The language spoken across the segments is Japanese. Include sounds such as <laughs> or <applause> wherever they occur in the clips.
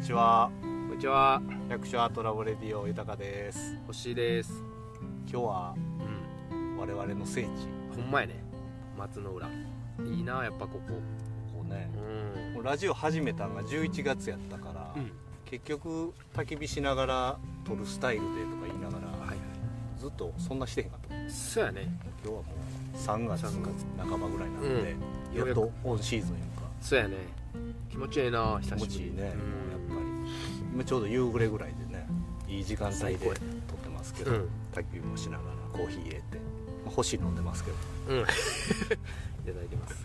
にちは。こんにちは。役所アートラボレディオ豊です。星です。今日はうん。我々の聖地。ほんまやね。松の浦いいなやっぱここ。こうね。うん。もうラジオ始めたんが11月やったから、うん。結局焚き火しながら撮るスタイルでとか言いながら、はいはい。ずっとそんなしてへんかった。そうやね。今日はもう3月3月。半ばぐらいなので、うん。やっとオンシーズンいうか。そうやね。気持ちいいな気久しぶり。持ちいいね、もうん今ちょうど夕暮れぐらいでねいい時間帯で撮ってますけど、うん。焚き火もしながらコーヒー入れて、まあ、星飲んでますけど。うん。<laughs> いただいてます。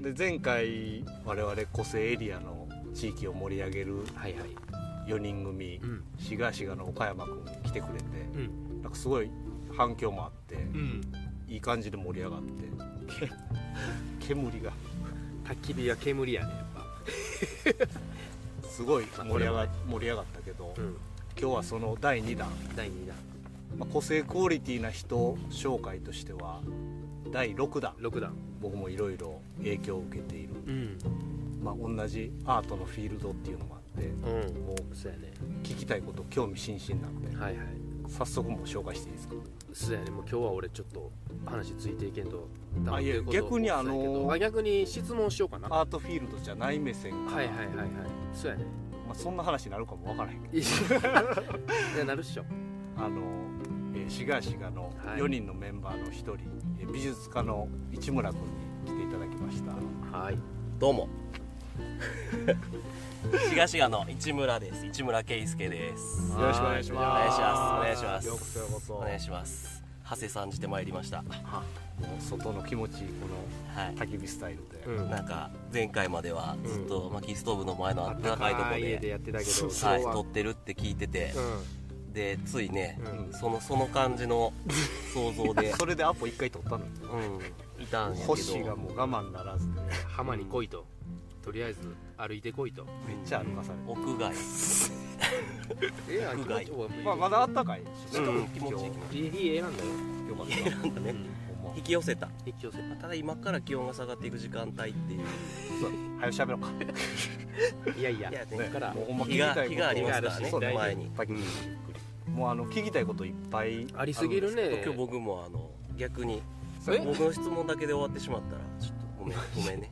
<laughs> で前回我々個性エリアの地域を盛り上げるはいはい。4人組うん。志賀志賀の岡山君来てくれてうん。なんかすごい反響もあってうん。いい感じで盛り上がって <laughs> け煙が。焚き火は煙やねやっぱすごい盛り上が盛り上がったけどうん。今日はその第2弾、第2弾。まあ、個性クオリティな人紹介としては第6弾。6弾。僕もいろいろ影響を受けている、うん。まあ、同じアートのフィールドっていうのもあってうん。もう聞きたいこと興味津々なんではいはい。早速もう紹介していいですか？そうやね。もう今日は俺ちょっと話ついていけんとダあいや逆にあのそうやけどあ逆に質問しようかな。はアートフィールドじゃない目線から、いはいはいはいそうやね。まあ、そんな話になるかもわからへんけど。いやなるっしょ。あの、えー、シガーシガのはい。4人のメンバーの1人、えー美術家の市村君に来ていただきました。はい。どうも。<laughs> 東賀の市村です。市村圭介です。よろしくお願いします。お願いします。お願いします。ようこそようこそ。お願いします長谷さんじてまいりました。もう外の気持ちいいこはい。の焚き火スタイルで、うん。なんか前回まではずっと薪ストーブの前のあった暖かいとこかい家ででやってたけどははい撮ってるって聞いててでついねうん。うんそのその感じの想像で <laughs> それでアポ1回取ったの？にうんいたんやけど。星がもう我慢ならずで浜に来いと。とりあえず歩いてこいと。めっちゃ歩かされて、屋外。<laughs> ええやん屋外。気持ちおいまあ、まだあったかい。し、うん。気持ちいい気持ちいい。日選んだよよかった。選んだねほんま引き寄せた。引き寄せた。だ今から気温が下がっていく時間帯っていう。早く喋ろう。か <laughs> いやいや。いやこっからもうほんま聞日が日がありますからねそう前に。焚き火ゆっくりもうあの聞きたいこといっぱいありすぎるね。今日僕もあの逆にえ僕の質問だけで終わってしまったらちょっとごめんごめんね。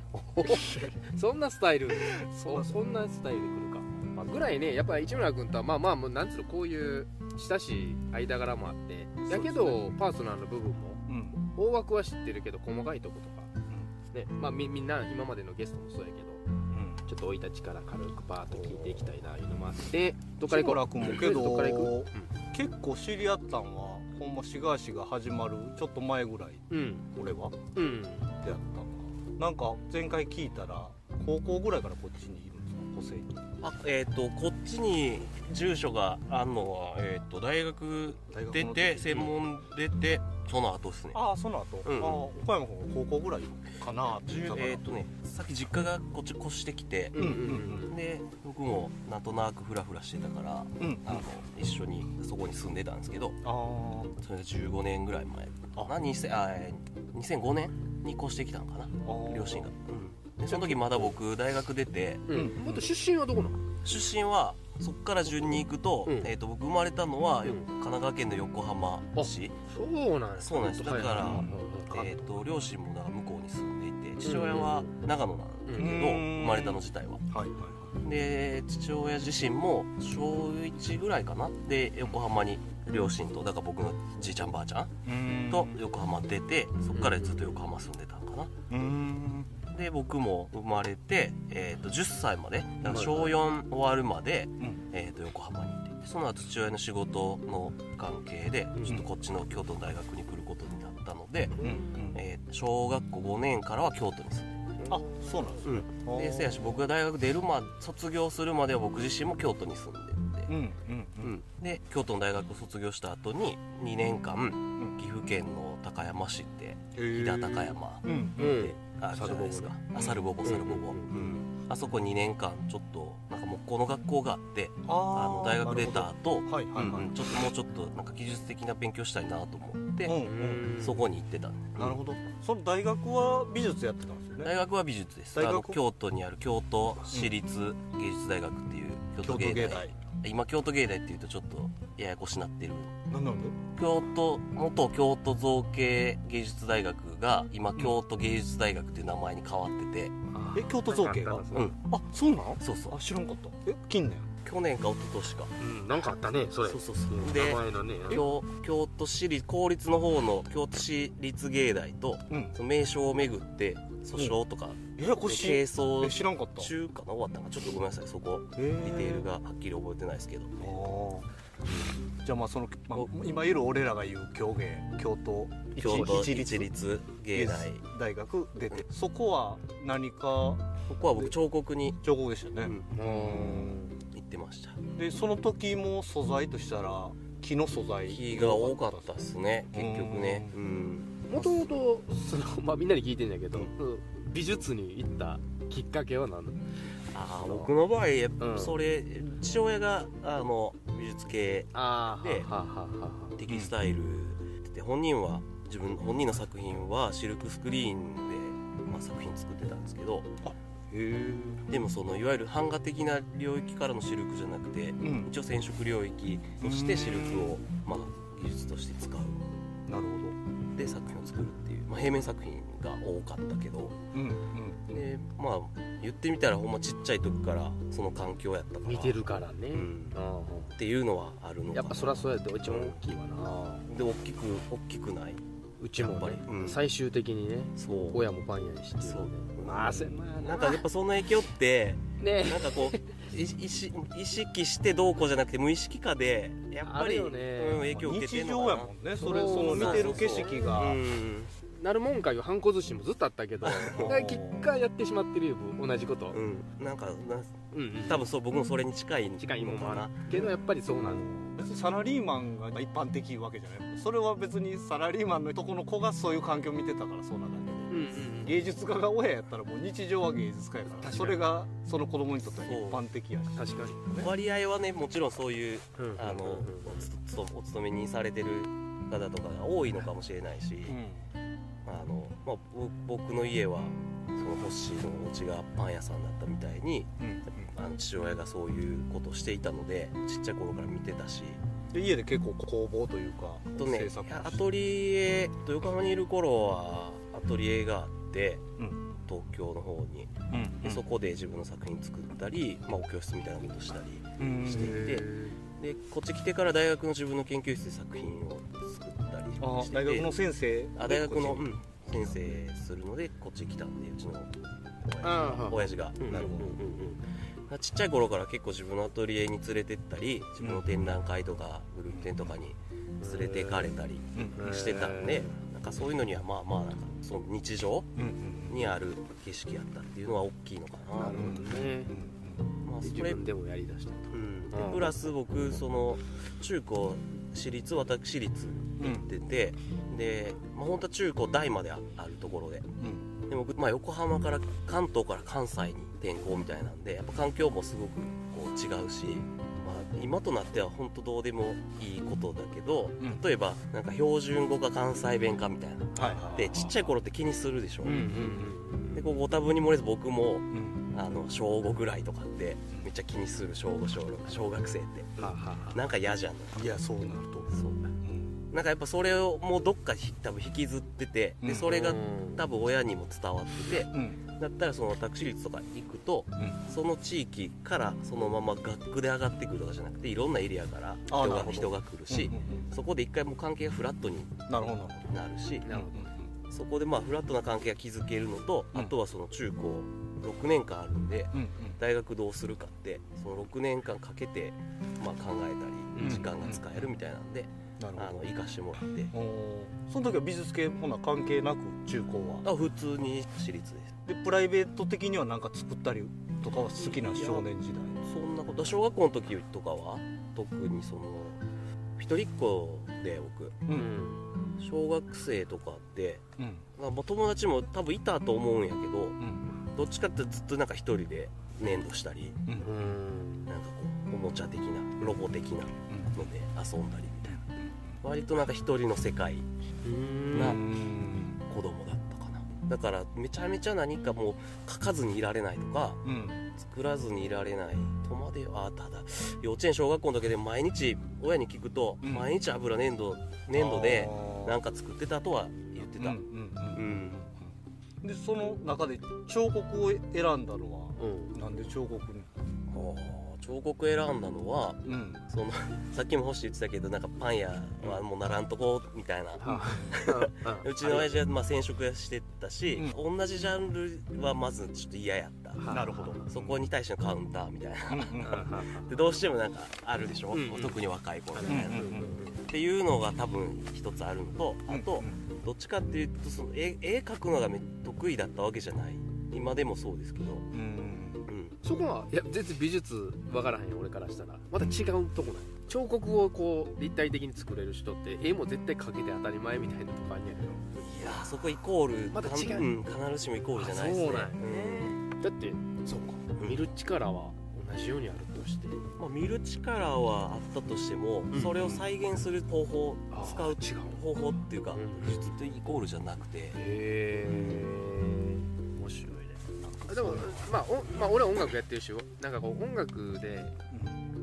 <laughs> そんなスタイル。そうそそんなスタイルで来るか、まあ、ぐらいねやっぱり市村君とはまあまあもうなんつうのこういう親しい間柄もあって。やけどパーソナルの部分もうん。大枠は知ってるけど細かいとことか、ねまあ、みみんな今までのゲストもそうやけどうん。ちょっと生い立ちから軽くパーッと聞いていきたいないうのもあって。どっから行こう？けど結構知り合ったんはほんまシガーシが始まるちょっと前ぐらいうん。俺は。うん。でやったなんか前回聞いたら高校ぐらいからこっちにいるんですか？個性に。あえっ、とこっちに住所があんのは、えー、と大学出て専門出てその後ですね。ああその後、うんああ岡山高校ぐらいかなってえっ、とねさっき実家がこっち越してきてうんうんで僕もなんとなくフラフラしてたからうんあの一緒にそこに住んでたんですけどああそれが15年ぐらい前。かな2000あえー2005年に越してきたのかな両親が、うん、でその時まだ僕大学出てうん。うん。もっと出身はどこなの？出身はそっから順に行くと,、うん。えー、と僕生まれたのは、うん。神奈川県の横浜市、そうなんそうなんです。だからえー、と両親もだから向こうに住んでいて父親は長野なんだけど、うん。生まれたの自体は。はいはいで父親自身も小1ぐらいかな。で横浜に両親とだから僕のじいちゃんばあちゃんうん。と横浜出てそっからずっと横浜住んでたのかな。うん。で僕も生まれて、えー、と10歳までだから小4終わるまで、ん。えー、と横浜にいてその後父親の仕事の関係でうん。ちょっとこっちの京都の大学に来ることになったので、うん。うん。えー小学校5年からは京都に住んであそうなんですね、あーでせやし僕が大学出るま卒業するまでは僕自身も京都に住んでで京都の大学を卒業した後に2年間ん。岐阜県の高山市ってうん飛騨高山うんうん。であるじゃないですか。あサルボボサルボボ、うん。あそこ2年間ちょっとなんか木工の学校があってああの大学出た後はいはいはい、うんちょっともうちょっとなんか技術的な勉強したいなと思って、うんうんそこに行ってたなるほど。その大学は美術やってたんですよね？大学は美術です。大学あの京都にある京都市立芸術大学っていう京京都都芸大芸大今京都芸大っていうとちょっとややこしなってる。なんなんで？京都元京都造形芸術大学が今京都芸術大学っていう名前に変わってて、え京都造形が？うん。あそうなんそうそう。あ知らんかった。え近年？去年か一昨年か。うんなんかあったねそれ。そうそうそう。うんで名前のね。京京都市立公立の方の京都市立芸大とうん。その名称をめぐって訴訟とか。ややこしい係争え知らんかった。中かな？終わったんかちょっとごめんなさい。そこデディテールがはっきり覚えてないですけど。じゃあまあその、まあ、今いる俺らが言う狂芸京都京都一一律芸大。大学出てそこは何か？ここは僕彫刻に、情報でしたね、うん。うん。行ってました。でその時も素材としたら木の素材木が多かったですね。結局ね。うんもともとそのまあみんなに聞いてんだけど、う美術に行ったきっかけは何？なのあ僕の場合やっぱうん。それ父親があの美術系あでテキスタイルって本人は自分本人の作品はシルクスクリーンで、まあ、作品作ってたんですけどへえでもそのいわゆる版画的な領域からのシルクじゃなくてうん。一応染色領域としてシルクを、まあ、技術として使う。なるほで作品を作るっていう、まあ、平面作品が多かったけど。どうんうん。でまあ言ってみたらほんまちっちゃい時からその環境やったから。見てるからね、うん。あっていうのはあるのかやっぱそりゃそうやって一番大きいわな、で大きく大きくないうちもねやっぱり。うん。最終的にねそう。親もパン屋にしてるそう。まあせまあなんかやっぱその影響ってね。なんかこうい意識意識してどうこうじゃなくて無意識化でやっぱり、ね。うん、影響を受けて日んのかな。常やもんね。それその見てる景色が。うんなるもんかいうハンコ寿司もずっとあったけど結果やってしまってるよ同じこと、うん、なんかなうんうん。多分そう僕もそれに近い近いもんもあのかなる。けどやっぱりそうなの別にサラリーマンが一般的わけじゃない。それは別にサラリーマンのとこの子がそういう環境を見てたからそうなだけでうんうん芸術家が親やったらもう日常は芸術家やから。それがその子供にとっては一般的やし。確かに。割合はねもちろんそういううん。あのお勤めにされてる方とかが多いのかもしれないし、あのまあ、ぼ僕の家はそのホッシーのお家がパン屋さんだったみたいにうんあの父親がそういうことをしていたのでちっちゃい頃から見てたし。で家で結構工房というかあとね制作アトリエ横浜にいる頃はアトリエがあってうん。東京の方に。うんでそこで自分の作品作ったり、まあ、お教室みたいなことしたりうんしていて。でこっち来てから大学の自分の研究室で作品を作ったりあ大学の先生あ大学の、うん、先生するのでこっち来たんでうちのああ親父が。なるほどうんうん。うんちっちゃい頃から結構自分のアトリエに連れてったり自分の展覧会とかグループ展とかに連れて行かれたりうん。してたんでなんかそういうのにはまあまあなんかその日常うんうん。にある景色やったっていうのは大きいのかな。なるほどねまあそれで自分でもやりだしたと。うん。プラス僕その中高私立私立行っててで、まあ、本当は中高大までああるところで。うん。で僕、まあ、横浜から関東から関西に転校みたいなんでやっぱ環境もすごくこう違うし、まあ、今となっては本当どうでもいいことだけどうん。例えばなんか標準語か関西弁かみたいな。はいはいでちっちゃい頃って気にするでしょ、うんうん。でこうご多分に漏れず僕もうんあの小5ぐらいとかってめっちゃ気にする小5小6小学生って。うんはあはあ。なんか嫌じゃん。いやそうなるとそう。うん。なんかやっぱそれをもうどっかひ多分引きずっててうん。でそれがうん多分親にも伝わっててうん。だったらその私立とか行くとうん。その地域からそのまま学区で上がってくるとかじゃなくていろんなエリアから人が人が来るしそこで一回もう関係がフラットにうんなるしなるほど。そこでまあフラットな関係が築けるのとうん。あとはその中高6年間あるんでうんうん。大学どうするかってその6年間かけてまあ考えたうん。り時間が使えるみたいなんであの生かしてもらって。その時は美術系ほな関係なく中高は？あ普通に私立です。でプライベート的には何か作ったりとかは好きな少年時代？そんなこと小学校の時とかは特にその一人っ子で僕。ううん。ん小学生とかってうん。まあ友達も多分いたと思うんやけどうんどっちかってずっとなんか一人で粘土したりうん。うんなんかこうおもちゃ的なロボ的なので遊んだりみたいな。割となんか一人の世界うんなうん。子供だったかな。だからめちゃめちゃ何かもう書かずにいられないとかうん。作らずにいられない。とまではただ幼稚園小学校の時で毎日親に聞くと、うん。毎日油粘土粘土であーなんか作ってたとは言ってた、うん。うんでその中で彫刻を選んだのはうん。なんで彫刻に？あー彫刻選んだのはうん。その <laughs> さっきも欲しい言ってたけどなんかパン屋はもうならんとこみたいな。は <laughs> うちの親父はまあ染色してたし、同じジャンルはまずちょっと嫌やった。はなるほど。そこに対してのカウンターみたいな。うんうん <laughs> でどうしてもなんかあるでしょ、うんうん。特に若い頃みたいな、うんうん。っていうのが多分一つあるのとあと、どっちかっていうとその絵絵描くのがめ得意だったわけじゃない。今でもそうですけど、うんうん、そこはいや全然美術わからへんよ俺からしたら。また違うとこない？彫刻をこう立体的に作れる人って絵も絶対描けて当たり前みたいなとこあんねやいやーそこイコールまた違う。うん、必ずしもイコールじゃないですね。あそうなんや。うん。ろだってそうか。見る力は同じようにあるとして。まあ、見る力はあったとしても、ん。それを再現する方法、あー使う違う。方法っていうか、うん。技術とイコールじゃなくて、へえ面白い。ねでもまあおまあ俺は音楽やってるしなんかこう音楽で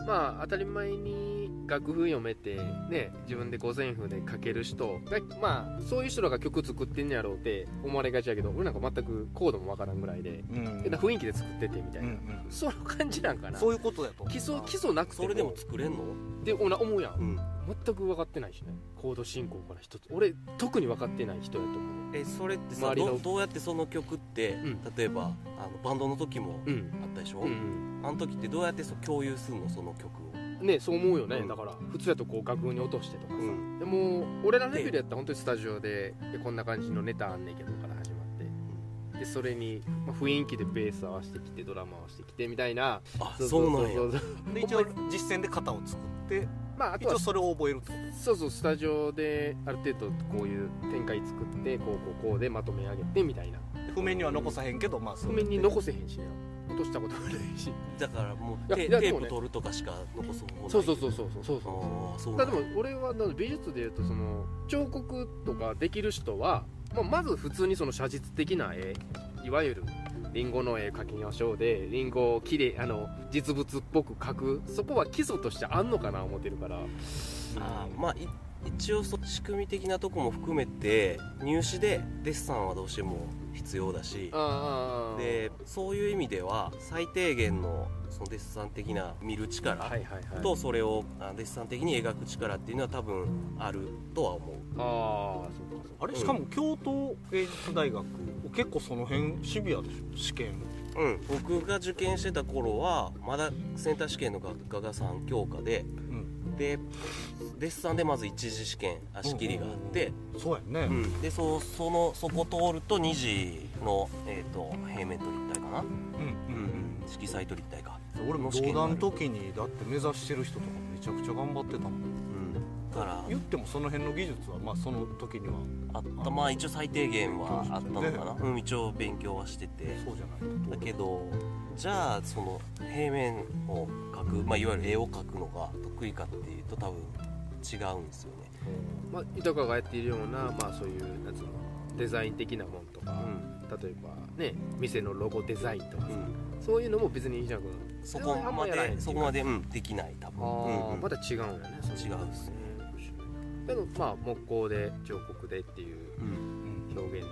まあ当たり前に楽譜読めてね自分で五線譜で書ける人がまあそういう人らが曲作ってんねやろうって思われがちやけど俺なんか全くコードもわからんぐらいでうん。雰囲気で作っててみたいな、うんうんその感じなんかな。そういうことだと基礎基礎なくても。それでも作れんの？でおな思うやん。うん全く分かってないしね。コード進行から一つ。俺特に分かってない人やと思う。えそれってさ周りのどどうやってその曲って、ん。例えばあのバンドの時もうん。あったでしょ、うんあの時ってどうやってそう共有するのその曲を？うんねそう思うよね、うん。だから普通やとこう楽譜に落としてとかさ、うん。でも俺らレベルやったら本当にスタジオででこんな感じのネタあんねんけどから始までそれに、まあ、雰囲気でベース合わせてきてドラム合わせてきてみたいな。あそうなんや。そうそうで一応実践で型を作ってまああとは一応それを覚えるってこそうそうスタジオである程度こういう展開作ってこうこうこうでまとめ上げてみたいな。譜面には残さへんけどまあそ譜面に残せへんしね落としたこともないし。だからもいうやテねテープ取るとかしか残す方法ない。そうそうそうそうそうそうそう。そうでも俺は美術でいうとその彫刻とかできる人は、まあ、まず普通にその写実的な絵いわゆるリンゴの絵描きましょうでリンゴをきれいあの実物っぽく描く。そこは基礎としてあんのかな思ってるから。あーまあい一応そ仕組み的なとこも含めて入試でデッサンはどうしても必要だし。でそういう意味では最低限のそのデッサン的な見る力とそれをあデッサン的に描く力っていうのは多分あるとは思う。ああそうあれしかも京都芸術大学結構その辺シビアでしょ試験うん。僕が受験してた頃はまだセンター試験の学科が3教科でうん。でデッサンでまず一次試験足切りがあって、そうやね、うん、でそそのそこ通ると2次の、えー、と平面と立体かな、うんうん色彩と立体か、俺も同段の時にだって目指してる人とかめちゃくちゃ頑張ってたもんから。言ってもその辺の技術はまあその時にはあった。まあ一応最低限はあったのかな、ね。うん、一応勉強はしてて。そうじゃないと。だけどじゃあその平面を描く、まあ、いわゆる絵を描くのが得意かっていうと多分違うんですよね、まあ豊がやっているようなまあそういうなんつうのデザイン的なもんとか、うん。例えばね店のロゴデザインとかさ、うん、そういうのも別にいいじゃん。そこまでそこまで、うん、できない多分。うんうん。また違うんやね違うっすねでもまあ木工で彫刻でっていううん。表現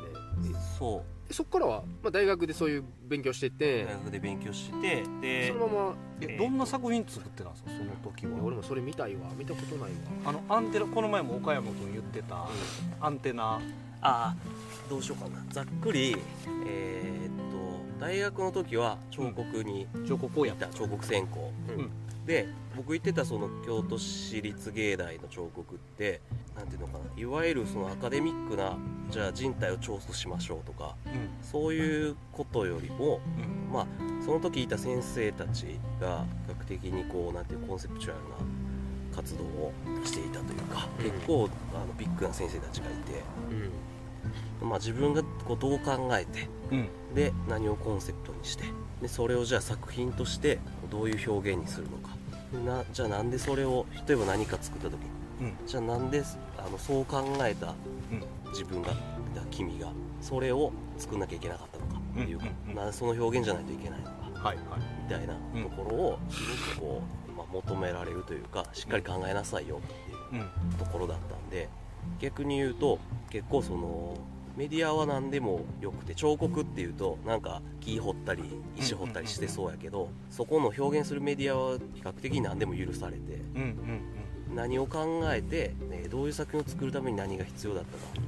そう。でそっからは、まあ、大学でそういう勉強してて、大学で勉強してでそのままえどんな作品作ってたんですかその時は？俺もそれ見たいわ。見たことないわ。あのアンテナこの前も岡山君言ってたアンテナ。ああどうしようかな。ざっくりえーっと大学の時は彫刻に彫刻をやった。行った。彫刻専攻、うんで僕行ってたその京都市立芸大の彫刻ってなんていうのかないわゆるそのアカデミックなじゃあ人体を調査しましょうとかうん。そういうことよりもうん。まあその時いた先生たちが比較的にこうなんていうコンセプチュアルな活動をしていたというか、うん。結構あのビッグな先生たちがいてうん。まあ、自分がこうどう考えてうん。で何をコンセプトにしてでそれをじゃあ作品としてどういう表現にするのか。なじゃあなんでそれを例えば何か作った時に。うん。じゃあなんであのそう考えたうん。自分がだ君がそれを作んなきゃいけなかったのかっていうか、うんうんその表現じゃないといけないのか。はいはい。みたいなところをすごくこう、まあ、求められるというかしっかり考えなさいよっていううん。ところだったんで。逆に言うと結構そのメディアは何でもよくて彫刻っていうとなんか木彫ったり石彫ったりしてそうやけどそこの表現するメディアは比較的に何でも許されてうんうん何を考えて、ね、どういう作品を作るために何が必要だったか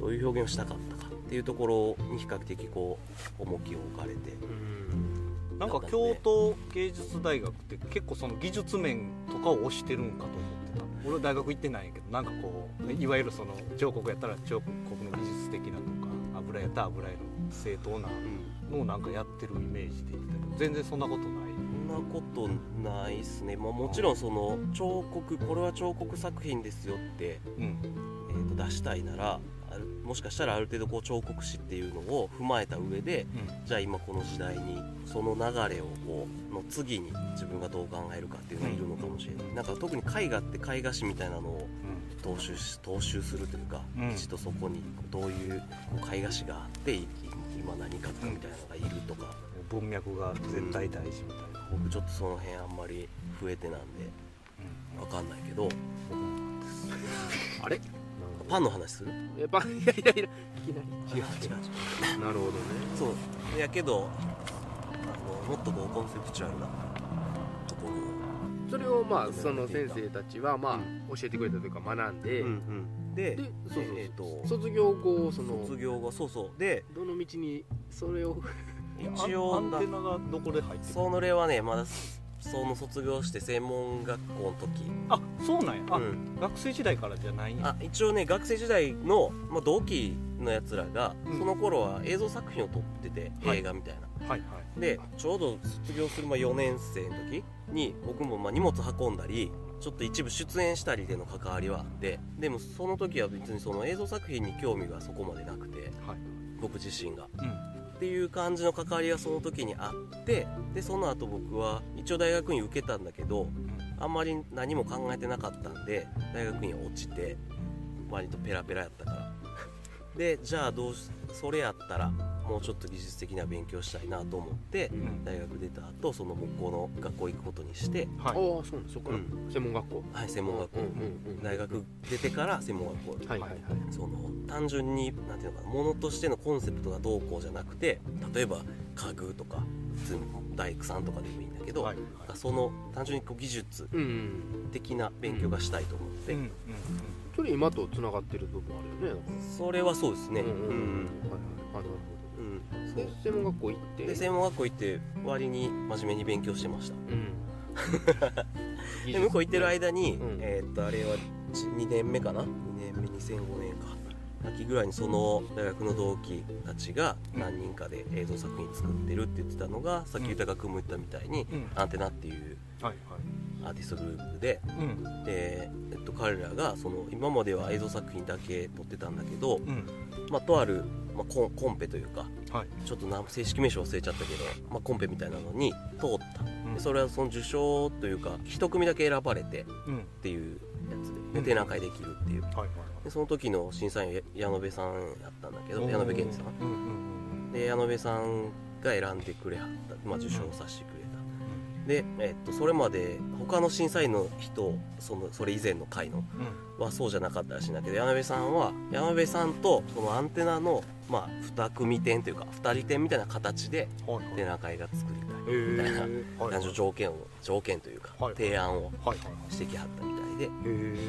どういう表現をしたかったかっていうところに比較的こう重きを置かれてうん。なんか京都芸術大学って結構その技術面とかを推してるんかと思っ俺は大学行ってないんやけどなんかこういわゆるその彫刻やったら彫刻の技術的なとか油やったら油絵の正当なのをなんかやってるイメージでいたけど全然そんなことない。そんなことないっすね、まあ、もちろんその彫刻これは彫刻作品ですよって、うん。えーと出したいならもしかしたらある程度こう彫刻史っていうのを踏まえた上でうん。じゃあ今この時代にその流れをこうの次に自分がどう考えるかっていうのがいるのかもしれない。なんか特に絵画って絵画史みたいなのを踏襲し踏襲するというか、うん。一度そこにどういうこう絵画史があってい今何かみたいなのがいるとか、文脈が絶対大事みたいな、僕ちょっとその辺あんまり増えてなんでわかんないけど。<laughs> あれ？パンの話する？やっぱいやいやいやいきなり。違う違う。違うなるほどね。そう。やけどあのもっとこうコンセプチュアルなところを。それをまあその先生たちはまあ教えてくれたというか学んで、うんうん。ででそうそうえっ、と卒業後その卒業後そうそう。でどの道にそれを？<laughs> 一応アンテナがどこで入ってる？それはねまだその卒業して専門学校の時。あそうなんや。あ、うん。学生時代からじゃないんや。あ一応ね学生時代の、まあ、同期のやつらが、うん。その頃は映像作品を撮ってて、はい。映画みたいな。はいはい。でちょうど卒業するまあ4年生の時に僕もまあ荷物運んだりちょっと一部出演したりでの関わりはあってでもその時は別にその映像作品に興味がそこまでなくてはい。僕自身が。うんっていう感じの関わりがその時にあってでその後僕は一応大学院受けたんだけどあんまり何も考えてなかったんで大学院落ちて割とペラペラやったから。でじゃあどうそれやったらもうちょっと技術的な勉強したいなと思ってん。大学出た後その木工の学校行くことにしてああはいそうなんそこから、うん。専門学校？はい専門学校。うんうんうん大学出てから専門学校。はいはいはいその単純になんていうのかなものとしてのコンセプトがどうこうじゃなくて例えば家具とか普通に大工さんとかでもいいんだけど、はい。なんかその単純にこう技術うんうん的な勉強がしたいと思って、うんうんそれ今とつながってる部分あるよねそれはそうですね。うんうんうん。はいはいで専門学校行って。で専門学校行って割に真面目に勉強してました。うん。<laughs> で向こう行ってる間に、うん。えーっとあれは2年目かな？2年目2005年か。秋ぐらいにその大学の同期たちが何人かで映像作品作ってるって言ってたのがさっき豊君も言ったみたいに、うん。アンテナっていうはいアーティストグループでで、えっと、彼らがその今までは映像作品だけ撮ってたんだけど、うん。まあ、とある、まあ、コンコンペというかはい。ちょっとな正式名称忘れちゃったけど、まあ、コンペみたいなのに通った。うん。でそれはその受賞というか一組だけ選ばれてっうん。ていうやつでうん。で展覧会できるっていう。はいはいでその時の審査員は矢野部さんやったんだけど矢野部健二さん。うんうんで矢野部さんが選んでくれはった、まあ、受賞させてくれた、で、えっと、それまで他の審査員の人そのそれ以前の回のうんうんはそうじゃなかったらしいんだけど矢野部さんは矢野部さんとそのアンテナの、まあ、2組展というか2人展みたいな形で展覧会が作りたいみたいなはい感じの条件を条件というかはい提案をしてきはったみたいで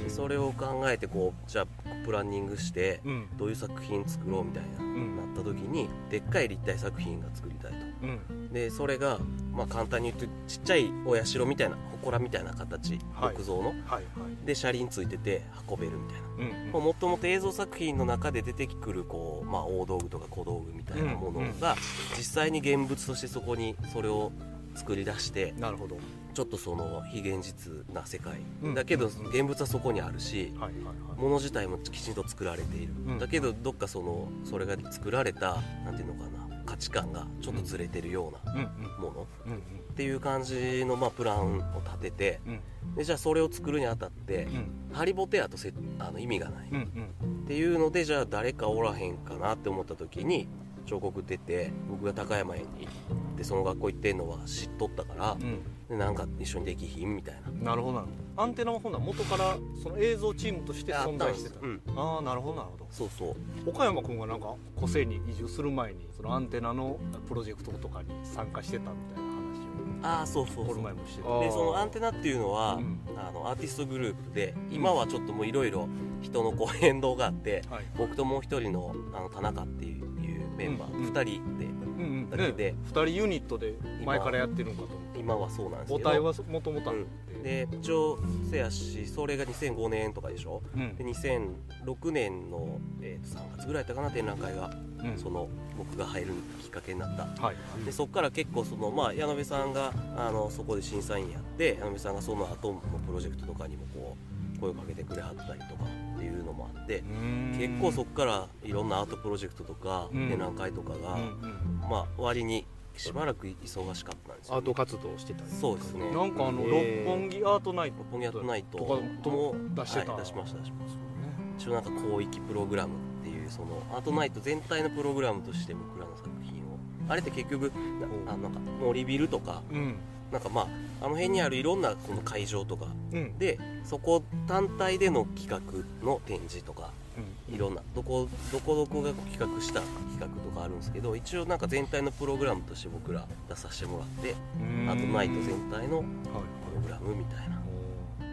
へそれを考えてこうじゃあプランニングしてうん。どういう作品作ろうみたいな、ん。なった時にでっかい立体作品が作りたいと。うん。でそれが、まあ、簡単に言うとちっちゃいお社みたいな祠みたいな形。はい。木造の、はいはい。で車輪ついてて運べるみたいな。うんまあもともと映像作品の中で出てくるこう、まあ、大道具とか小道具みたいなものうん。うんが実際に現物としてそこにそれを作り出してなるほどちょっとその非現実な世界、うん。だけどうん現物はそこにあるし、はいはいはい。物自体もきちんと作られている、うん。だけどどっかそのそれが作られたなんていうのかな価値観がちょっとずれてるようなもの、うんうん。っていう感じの、まあ、プランを立ててうん。でじゃあそれを作るにあたってう、ん。ハリボテやとせあの意味がない、っていうのでじゃあ誰かおらへんかなって思った時に彫刻出て僕が高山に行ってその学校行ってんのは知っとったからうん。でなんか一緒にできひんみたいな。なるほどなるほど。アンテナはほんなら元からその映像チームとして存在してた。うん。ああなるほどなるほど。そうそう。岡山君がなんか個性に移住する前にそのアンテナのプロジェクトとかに参加してたみたいなああそうそ話をこうそう。の前もしてた。でそのアンテナっていうのは、うん。あのアーティストグループで今はちょっともういろいろ人のこう変動があってはい。僕ともう一人のあの田中っていうメンバー、うん2人でうんうん。だけで。ね、2人ユニットで前からやってるんかと今はそうなんですけど母体はもともとあって、で一応せやしそれが2005年とかでしょ？うん。で2006年の、えーと3月ぐらいやったかな展覧会が。うん。その僕が入るきっかけになった。はい。でそこから結構その、まあ、矢野部さんがあのそこで審査員やって矢野部さんがその後のプロジェクトとかにもこう声をかけてくれはったりとかっていうのもあって結構そこからいろんなアートプロジェクトとかうん。展覧会とかが、うんうん。まあ、割にしばらく忙しかったんですよ、アート活動をしてたそうですね。なんかあの六本木アートナイト六本木アートナイトとかとも出してた、はい、出しました出しました。一応なんか広域プログラムっていうそのアートナイト全体のプログラムとして僕らの作品を。あれって結局なあなんか森ビルとかうんなんかまああの辺にあるいろんなその会場とか。うん。でそこ単体での企画の展示とかいろんなどこどこどこが企画した企画とかあるんですけど一応なんか全体のプログラムとして僕ら出させてもらってうん。アートナイト全体のはい。プログラムみたいな。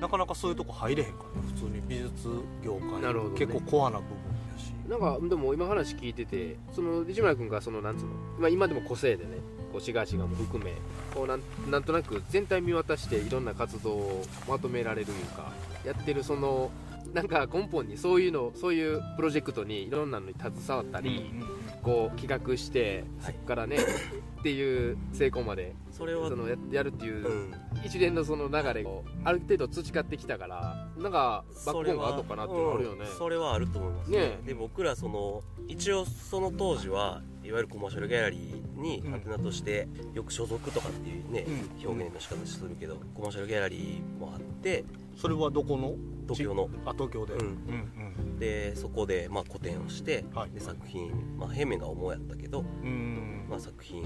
なかなかそういうとこ入れへんからね普通に美術業界。なるほどね。結構コアな部分やし。なんかでも今話聞いててその市村君がそのなんつうの、まあ、今でも個性でねこうシガシガも含めこうなんなんとなく全体見渡していろんな活動をまとめられるいうかやってるそのなんか根本にそういうのそういうプロジェクトにいろんなのに携わったり、こう企画してそこからねっていう成功までそれは。そのややるっていううん。一連のその流れをある程度培ってきたからなんかバックボーンがあるのかなっていうのはあるよね。うん。それはあると思いますね。ねで僕らその一応その当時はいわゆるコマーシャルギャラリーにうんアンテナとしてよく所属とかっていうね、うん。表現の仕方するけどコマーシャルギャラリーもあってそれはどこの？東京の。あ東京で。うん。うんでそこでまあ個展をして、はい。で作品、まあ、平面が主やったけど、まあ、作品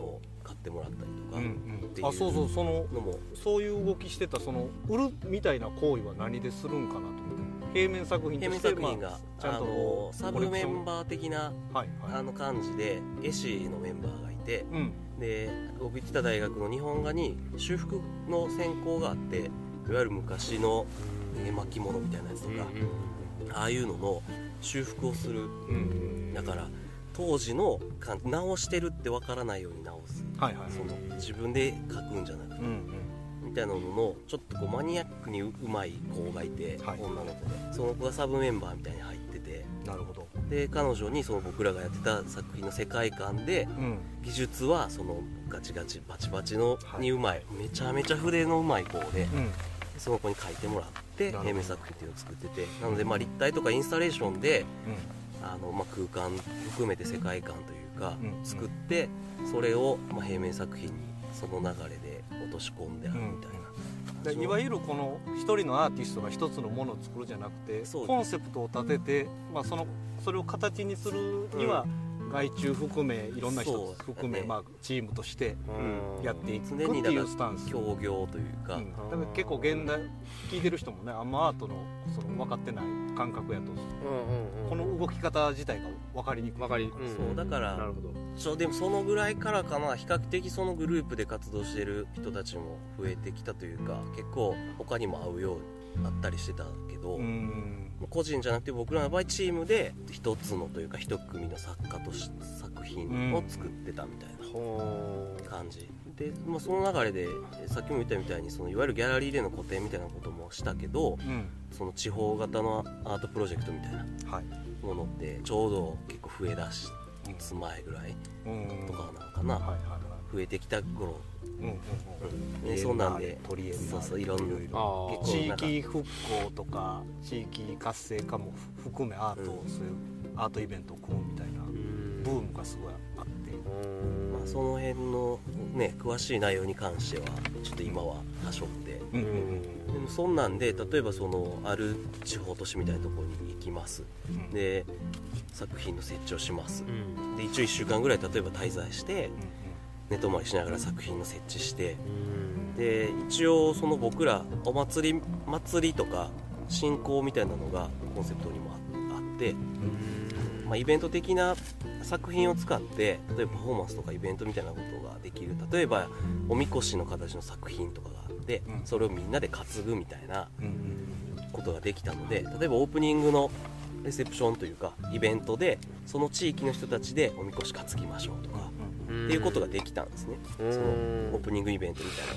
を買ってもらったりとか、うんっていう。あそうそうそののもそういう動きしてたその売るみたいな行為は何でするんかなと思って。平面作品と平面して作品が、まあちゃんとサブメンーバー的なはいはい。あの感じで絵師のメンバーがいてうん。で僕行ってた大学の日本画に修復の専攻があっていわゆる昔の絵巻物みたいなやつとか、ああいうのの修復をする。うんだから当時の感直してるってわからないように直すはいはい。その自分で描くんじゃなくてうんうん。みたいなののちょっとこうマニアックにうまい子がいて、はい。女の子で。その子がサブメンバーみたいに入ってて。なるほど。で彼女にその僕らがやってた作品の世界観でうん。技術はそのガチガチバチバチのはいにうまい、めちゃめちゃ筆のうまい子でうん。その子に描いてもらって平面作品っていうのを作ってて。なのでまあ立体とかインスタレーションであの、まあ、空間含めて世界観というか、うん作ってそれを、まあ、平面作品にその流れで落とし込んであるみたいな、でいわゆるこの一人のアーティストが一つのものを作るじゃなくてコンセプトを立てて、まあ、そのそれを形にするには、外注含めいろんな人含め、ねまあ、チームとしてうん。やっていくっていうスタンス、協業というか、うん。だから結構現代聞いてる人もねあんまアートのその分かってない感覚やと。うんうんうん。この動き方自体が分かりにくい。わかり、うん。そうだからなるほど。そうでもそのぐらいからかな比較的そのグループで活動してる人たちも増えてきたというか結構他にも会うようになったりしてたけど、うん個人じゃなくて僕らの場合チームで一つのというか一組の作家とし作品を作ってたみたいなほ感じ。で、まあ、その流れでさっきも言ったみたいにそのいわゆるギャラリーでの個展みたいなこともしたけどうんその地方型のアートプロジェクトみたいなはい。ものってちょうど結構増えだしつ前ぐらいうん。とかなのかな、はいはいはい増えてきた頃、うんうんうん。ね、そんなんで。取り柄そうそういろんな。地域復興とか地域活性化も含めアートを、うん。そういうアートイベントを組むみたいなうん。ブームがすごいあって。うん。まあ、その辺のね詳しい内容に関してはちょっと今ははしょって。うんうんでもそんなんで例えばそのある地方都市みたいなところに行きます。うん。で作品の設置をします。うん。で一応1週間ぐらい例えば滞在してうん寝泊まりしながら作品の設置してうん。で一応その僕らお祭り祭りとか進行みたいなのがコンセプトにもああって、まあ、イベント的な作品を使って例えばパフォーマンスとかイベントみたいなことができる。例えばおみこしの形の作品とかがあってうん。それをみんなで担ぐみたいなことができたので例えばオープニングのレセプションというかイベントでその地域の人たちでおみこし担ぎましょうとかっていうことができたんですね。うん。そのオープニングイベントみたいな。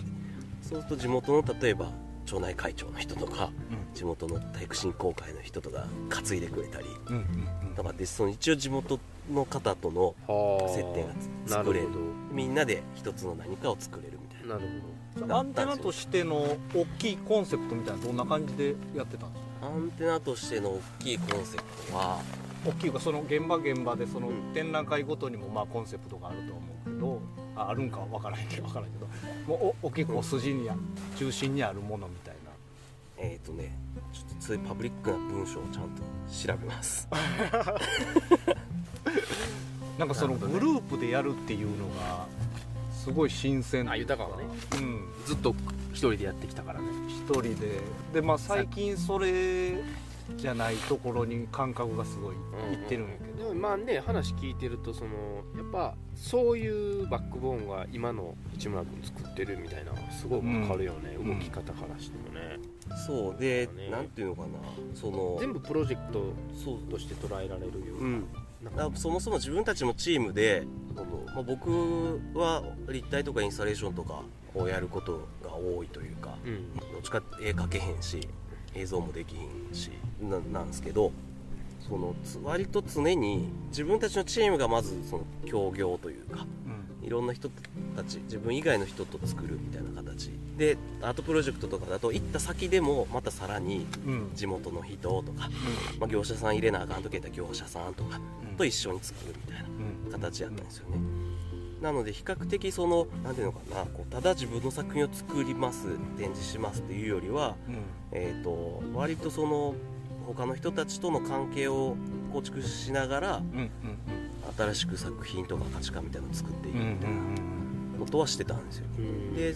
そうすると地元の例えば町内会長の人とか地元の体育振興会の人とか担いでくれたり。うんうんうん。とかでその一応地元の方とのはあ。接点が作れる。みんなで一つの何かを作れるみたいな。ど。なるアンテナとしての大きいコンセプトみたいなどんな感じでやってたんですか？アンテナとしての大きいコンセプトは大きいかその現場現場でそのうん。展覧会ごとにもまあコンセプトがあるとは思うけどああるんかわからへんけどわからへんけどもうお大きくお筋にあ中心にあるものみたいな。えっ、ー、とねちょっとそういうパブリックな文章をちゃんと調べます。<laughs> なんかそのグループでやるっていうのがすごい新鮮あ豊かはね。うん。ずっと一人でやってきたからね。一人で。でまあ最近それじゃないところに感覚がすごいいってるんやけど、でもまあね話聞いてるとそのやっぱそういうバックボーンが今の市村君作ってるみたいなのがすごいわかるよね、うん。動き方からしてもね、そう。で、そうだねなんていうのかな。その全部プロジェクトとして捉えられるよううん。ななんそもそも自分たちのチームでまあ、僕は立体とかインスタレーションとかをやることが多いというかうん。どっちかって絵描けへんし映像もできへんしななんですけどそのつ割と常に自分たちのチームがまずその協業というかいろんな人たち自分以外の人と作るみたいな形。でアートプロジェクトとかだと行った先でもまたさらにうん。うん地元の人とか、まあ、業者さん入れなあかん時やったら業者さんとかと一緒に作るみたいなうん。形やったんですよね。なので比較的その何ていうのかなこうただ自分の作品を作ります展示しますっていうよりは、うん。えー、と割とその他の人たちとの関係を構築しながら新しく作品とか価値観みたいなのを作っていくみたいなことはしてたんですよ。うんで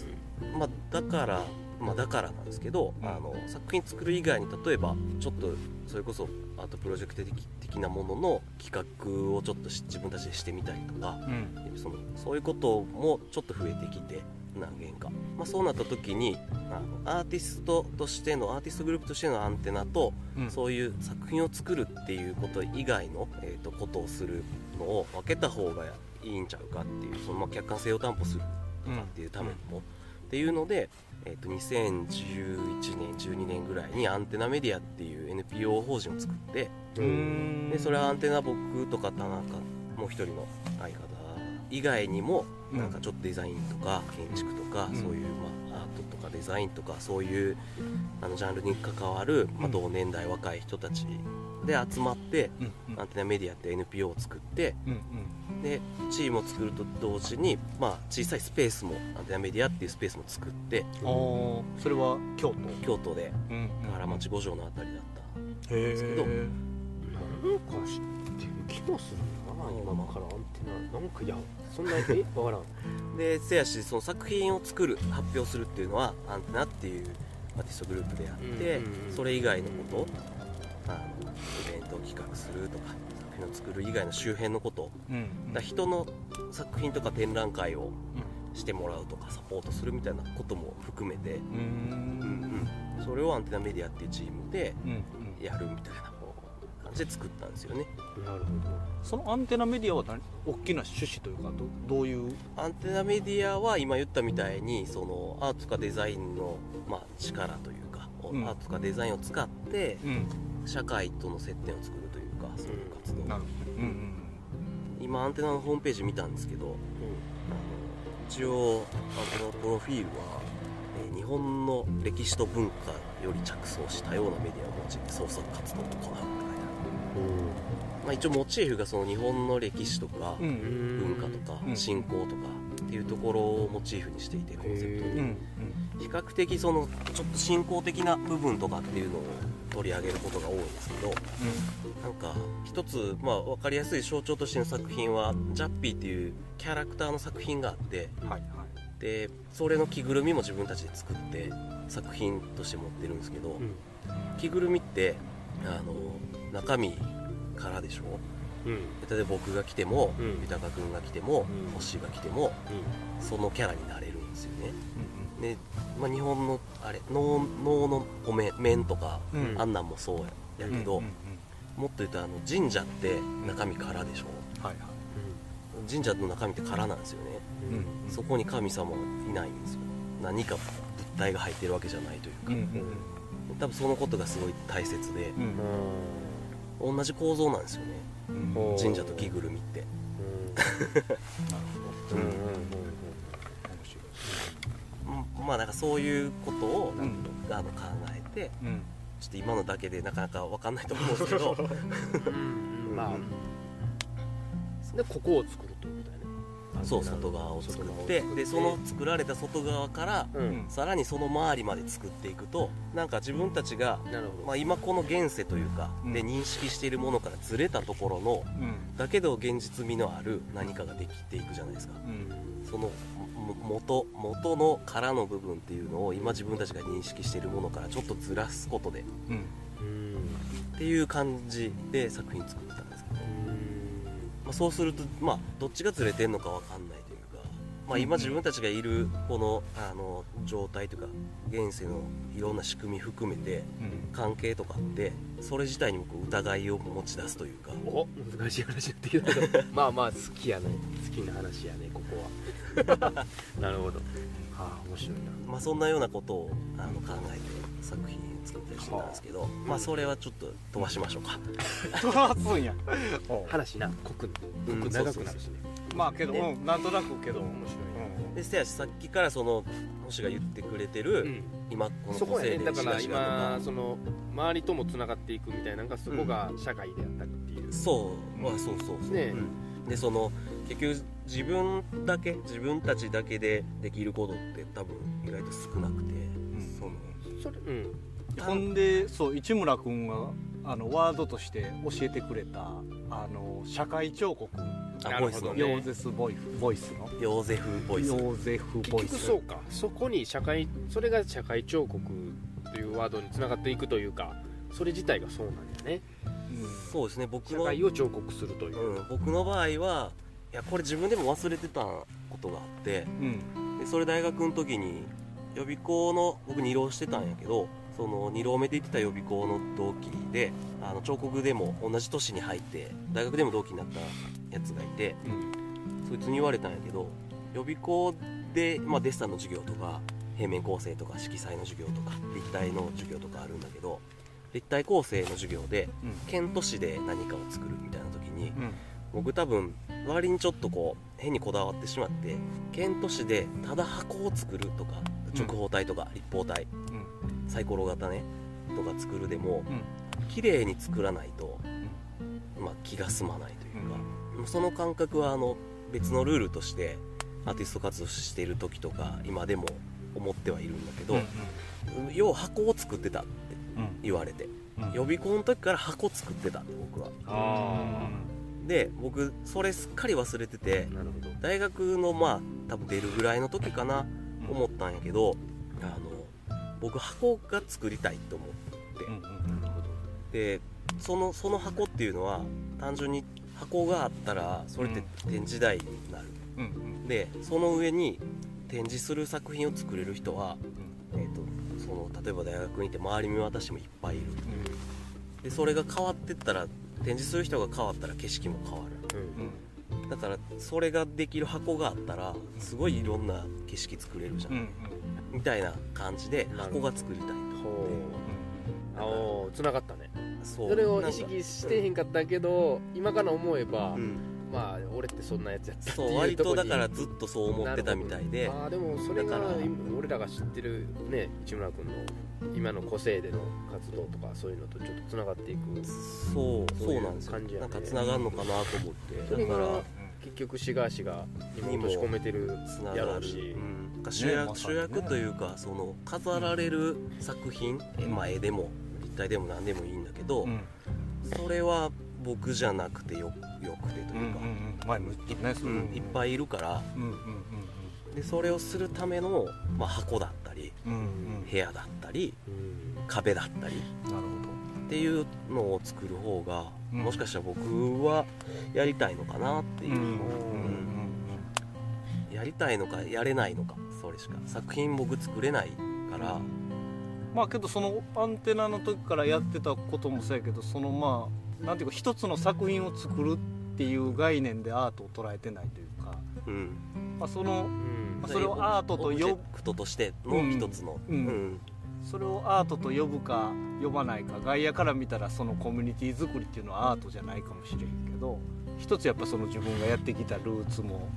まあ、だから、まあ、だからなんですけど、うん。あの作品作る以外に例えばちょっとそれこそアートプロジェクト的的なものの企画をちょっとし自分たちでしてみたりとかうんうん。そのそういうこともちょっと増えてきて何件か、まあ、そうなった時にあのアーティストとしてのアーティストグループとしてのアンテナと、うん。そういう作品を作るっていうこと以外の、えー、とことをするのを分けた方がいいんちゃうかっていうその、まあ、客観性を担保するとかっていうためにも、っていうので、えー、と2011年12年ぐらいにアンテナメディアっていう NPO 法人を作ってでそれはアンテナ僕とか田中もう一人の相方以外にもうん。なんかちょっとデザインとか建築とか、うん。そういう、まあ、アートとかデザインとかそういうあのジャンルに関わる、まあ、うん。同年代若い人たちで集まって、アンテナメディアって NPO を作ってでチームを作ると同時に、まあ、小さいスペースもアンテナメディアっていうスペースも作ってそれは京都。京都でうん。原町五条のあたりだったへですけどなんか知ってる気もするな今からアンテナなんかいやそんなえわからん。<laughs> でせやしその作品を作る発表するっていうのはアンテナっていうアーティストグループであって、うんうんうんそれ以外のことあのイベントを企画するとか作品を作る以外の周辺のことうんだから人の作品とか展覧会をしてもらうとかサポートするみたいなことも含めて、うーん。それをアンテナメディアっていうチームでうんうん。やるみたいなで作ったんですよね。なるほそのアンテナメディアは何？大きな趣旨というかどどういう？アンテナメディアは今言ったみたいにそのアートとかデザインの、まあ、力というか、うん。アートとかデザインを使ってうん。社会との接点を作るというかそういう活動、なるほどうん今アンテナのホームページ見たんですけどあの一応あのこのプロフィールは、えー日本の歴史と文化より着想し多様なメディアを用いて創作活動を行うまあ、一応モチーフがその日本の歴史とかうん。文化とかうん。信仰とかっていうところをモチーフにしていてコンセプトうにん。比較的そのちょっと信仰的な部分とかっていうのを取り上げることが多いんですけどなんか一つ、まあ、分かりやすい象徴としての作品はジャッピーっていうキャラクターの作品があってでそれの着ぐるみも自分たちで作って作品として持ってるんですけど、うん。着ぐるみってあの中身からでしょ？うん。例えば僕が来ても、うん。豊君が来ても、うん。星が来てもそのキャラになれるんですよね。で、まあ、日本のあれ能能の米面とか、うん。うんあんなんもそうやけど、うんうんもっと言うとあの神社って中身空でしょ？はいはい。神社の中身って空なんですよね、うん。そこに神様いないんですよ。何か物体が入ってるわけじゃないというか、うん多分そのことがすごい大切でうん。同じ構造なんですよね。うん。うん神社と着ぐるみって。まあなんかそういうことをうん。あの考えてうん。ちょっと今のだけでなかなか分かんないと思うんですけど。まあ。でここを作るってことだそう外側を作ってでその作られた外側からさらにその周りまで作っていくとなんか自分たちが、まあ、今この現世というか、うん。で認識しているものからずれたところのうん。だけど現実味のある何かができていくじゃないですか。うん。そのも元元の殻の部分っていうのを今自分たちが認識しているものからちょっとずらすことで。っていう感じで作品作ってたまあ、そうすると、まあ、どっちがずれてんのかわかんないというか、まあ、今自分たちがいるこのあの状態というか現世のいろんな仕組み含めてうん関係とかってそれ自体にもこう疑いを持ち出すというか。お難しい話になってきたけど <laughs> まあまあ好きやね好きな話やねここは。<laughs> なるほど。はあ面白いな。まあ、そんなようなことをあの考えて作品作ったりしてたんですけど、まあ、それはちょっと飛ばしましょうか。<laughs> 飛ばすんや。話な濃くうん濃く長くなるしね。まあけどねうんなんとなくけど面白い。でせやしさっきからその星が言ってくれてる、うん。今この個性でやねだから今その周りともつながっていくみたいなのがそこが社会であったっていう、そう、まあ、そうそうそう、ねうん。でその結局自分だけ自分たちだけでできることって多分意外と少なくて、ん。その。それうんほんでそう市村君があのワードとして教えてくれたあの社会彫刻。あなるほどね。ボイスの。ねヨーゼフボイフボイスの。ヨーゼフボイス。ヨーゼフボイス。結局そうか。そこに社会それが社会彫刻というワードにつながっていくというかそれ自体がそうなんだよね。うん。そうですね。僕社の、会を彫刻するという、うん、僕の場合はいやこれ自分でも忘れてたことがあってうん。でそれ大学の時に予備校の僕2浪してたんやけどその2浪目で行ってた予備校の同期であの彫刻でも同じ年に入って大学でも同期になったやつがいてそいつに言われたんやけど予備校で、まあ、デッサンの授業とか平面構成とか色彩の授業とか立体の授業とかあるんだけど立体構成の授業でうん。県都市で何かを作るみたいな時にうん。僕多分割にちょっとこう変にこだわってしまって県都市でただ箱を作るとかうん。直方体とか立方体うんサイコロ型ねとか作るでもうん。綺麗に作らないと、まあ、気が済まないというか、その感覚はあの別のルールとしてアーティスト活動している時とか今でも思ってはいるんだけど、うん要は箱を作ってたってうん。言われてうん。予備校の時から箱作ってたって僕は。あで僕それすっかり忘れてて大学のまあ多分出るぐらいの時かなうん。思ったんやけどあの僕箱が作りたいと思って、うんうんなるほど。でそのその箱っていうのは単純に箱があったらそれって展示台になる、うんうん。でその上に展示する作品を作れる人は、えー、とその例えば大学にいて周り見渡してもいっぱいいる。でそれが変わってったら展示する人が変わったら景色も変わる。うんうんだからそれができる箱があったらすごいいろんな景色作れるじゃん、うんうん。みたいな感じで箱が作りたいとほう。あおつながったね。それを意識してへんかったけど今から思えば、うん。まあ俺ってそんなやつやったってそう割とだからずっとそう思ってたみたいで。ああでもそれがだから今俺らが知ってるね市村君の今の個性での活動とかそういうのとちょっとつながっていくそうそういうそうなんですよ。感じやね。なんかつながるのかなと思って。だから結局シガーシがにも落とし込めてるやろうし、うんなん。か主役,、ねまね。主役というかその飾られる作品、えまあ、絵でも立体でも何でもいいんだけど、うん。それは僕じゃなくてよよくてとうんうんいうか、うん。いっぱいいるから。うんうんでそれをするための、まあ、箱だったりうんうん。うん部屋だったりうん。壁だったりなるほっていうのを作る方が、うんもしかしたら僕はやりたいのかなっていう、どうん。うん。うんやりたいのかやれないのかそれしか。作品僕作れないから、まあけどそのアンテナの時からやってたこともそうやけどそのまあなんていうか一つの作品を作るっていう概念でアートを捉えてないというか、うん、まあ、そのうん。まあそれをアートと呼ぶクトとしての一つの、うん。うんそれをアートと呼ぶか呼ばないか外野から見たらそのコミュニティ作りっていうのはアートじゃないかもしれんけど一つやっぱその自分がやってきたルーツも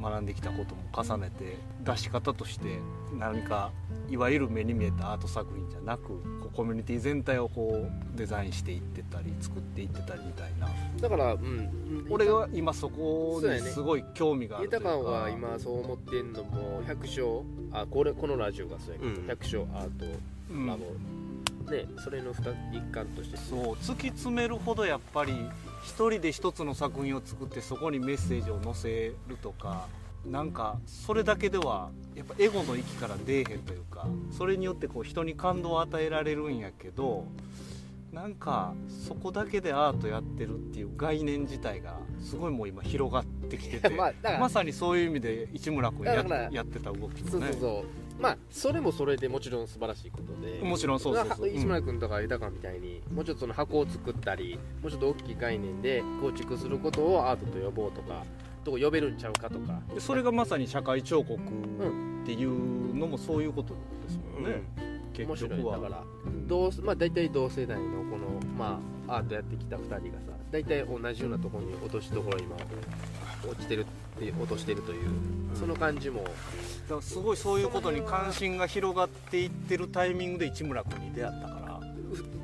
学んできたことも重ねて出し方として何かいわゆる目に見えたアート作品じゃなくコミュニティ全体をこうデザインしていってたり作っていってたりみたいな。だからうんうん俺は今そこにすごい興味があるというか。豊かは今そう思ってんのも百姓あこれこのラジオがそうやけど、うん。百姓アートうん。ラボ、ねそれの二一環として。そう突き詰めるほどやっぱり一人で一つの作品を作ってそこにメッセージを載せるとかなんかそれだけではやっぱエゴの域から出えへんというかそれによってこう人に感動を与えられるんやけどなんかそこだけでアートやってるっていう概念自体がすごいもう今広がってきてて <laughs> まあまさにそういう意味で市村君ややってた動きそうもね。そうそうまあそれもそれでもちろん素晴らしいことで。もちろんそうそうそう、石村君とか豊みたいにもうちょっとその箱を作ったりもうちょっと大きい概念で構築することをアートと呼ぼうとかとか呼べるんちゃうかとか。でそれがまさに社会彫刻っていうのもそういうことですもんね、面結局は。白いだから。同まあ大体同世代のこのまあアートやってきた2人がさ大体同じようなところに落としどころ今落ちてるって落としてるという、その感じも。だからすごいそういうことに関心が広がっていってるタイミングで市村君に出会ったから。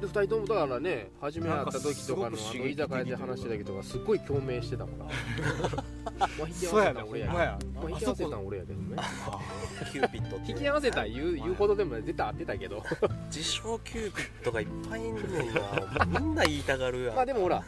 2人ともだからね初め会った時とかのあの居酒屋で話した時とかすっごい共鳴してたから <laughs> まあ引き合わせたん俺やほんまや。まあ引き合わせたん俺やけどねキューピッドって引き合わせた言う言うほどでも絶対合ってたけど。自称キューピッドがいっぱいいんねんな。みんな言いたがるやん。まあでもほら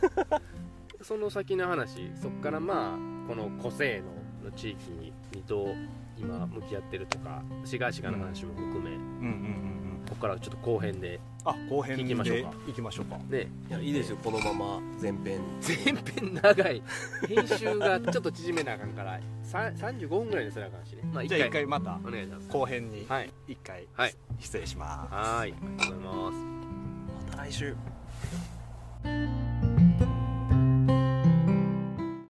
その先の話そっからまあこの個性のの地域にどう今向き合ってるとかシガーシガーの話も含め、うんうんここからちょっと後編であ後編で行きましょうか。行きましょうか。ねいやいいですよ。このまま前編。前編長い。編集がちょっと縮めなあかんからさ35分ぐらいにすらあかんしね。まあじゃあ一回またお願いします。後編にはい。一回はい。失礼します。はーい。ありがとうございます。また来週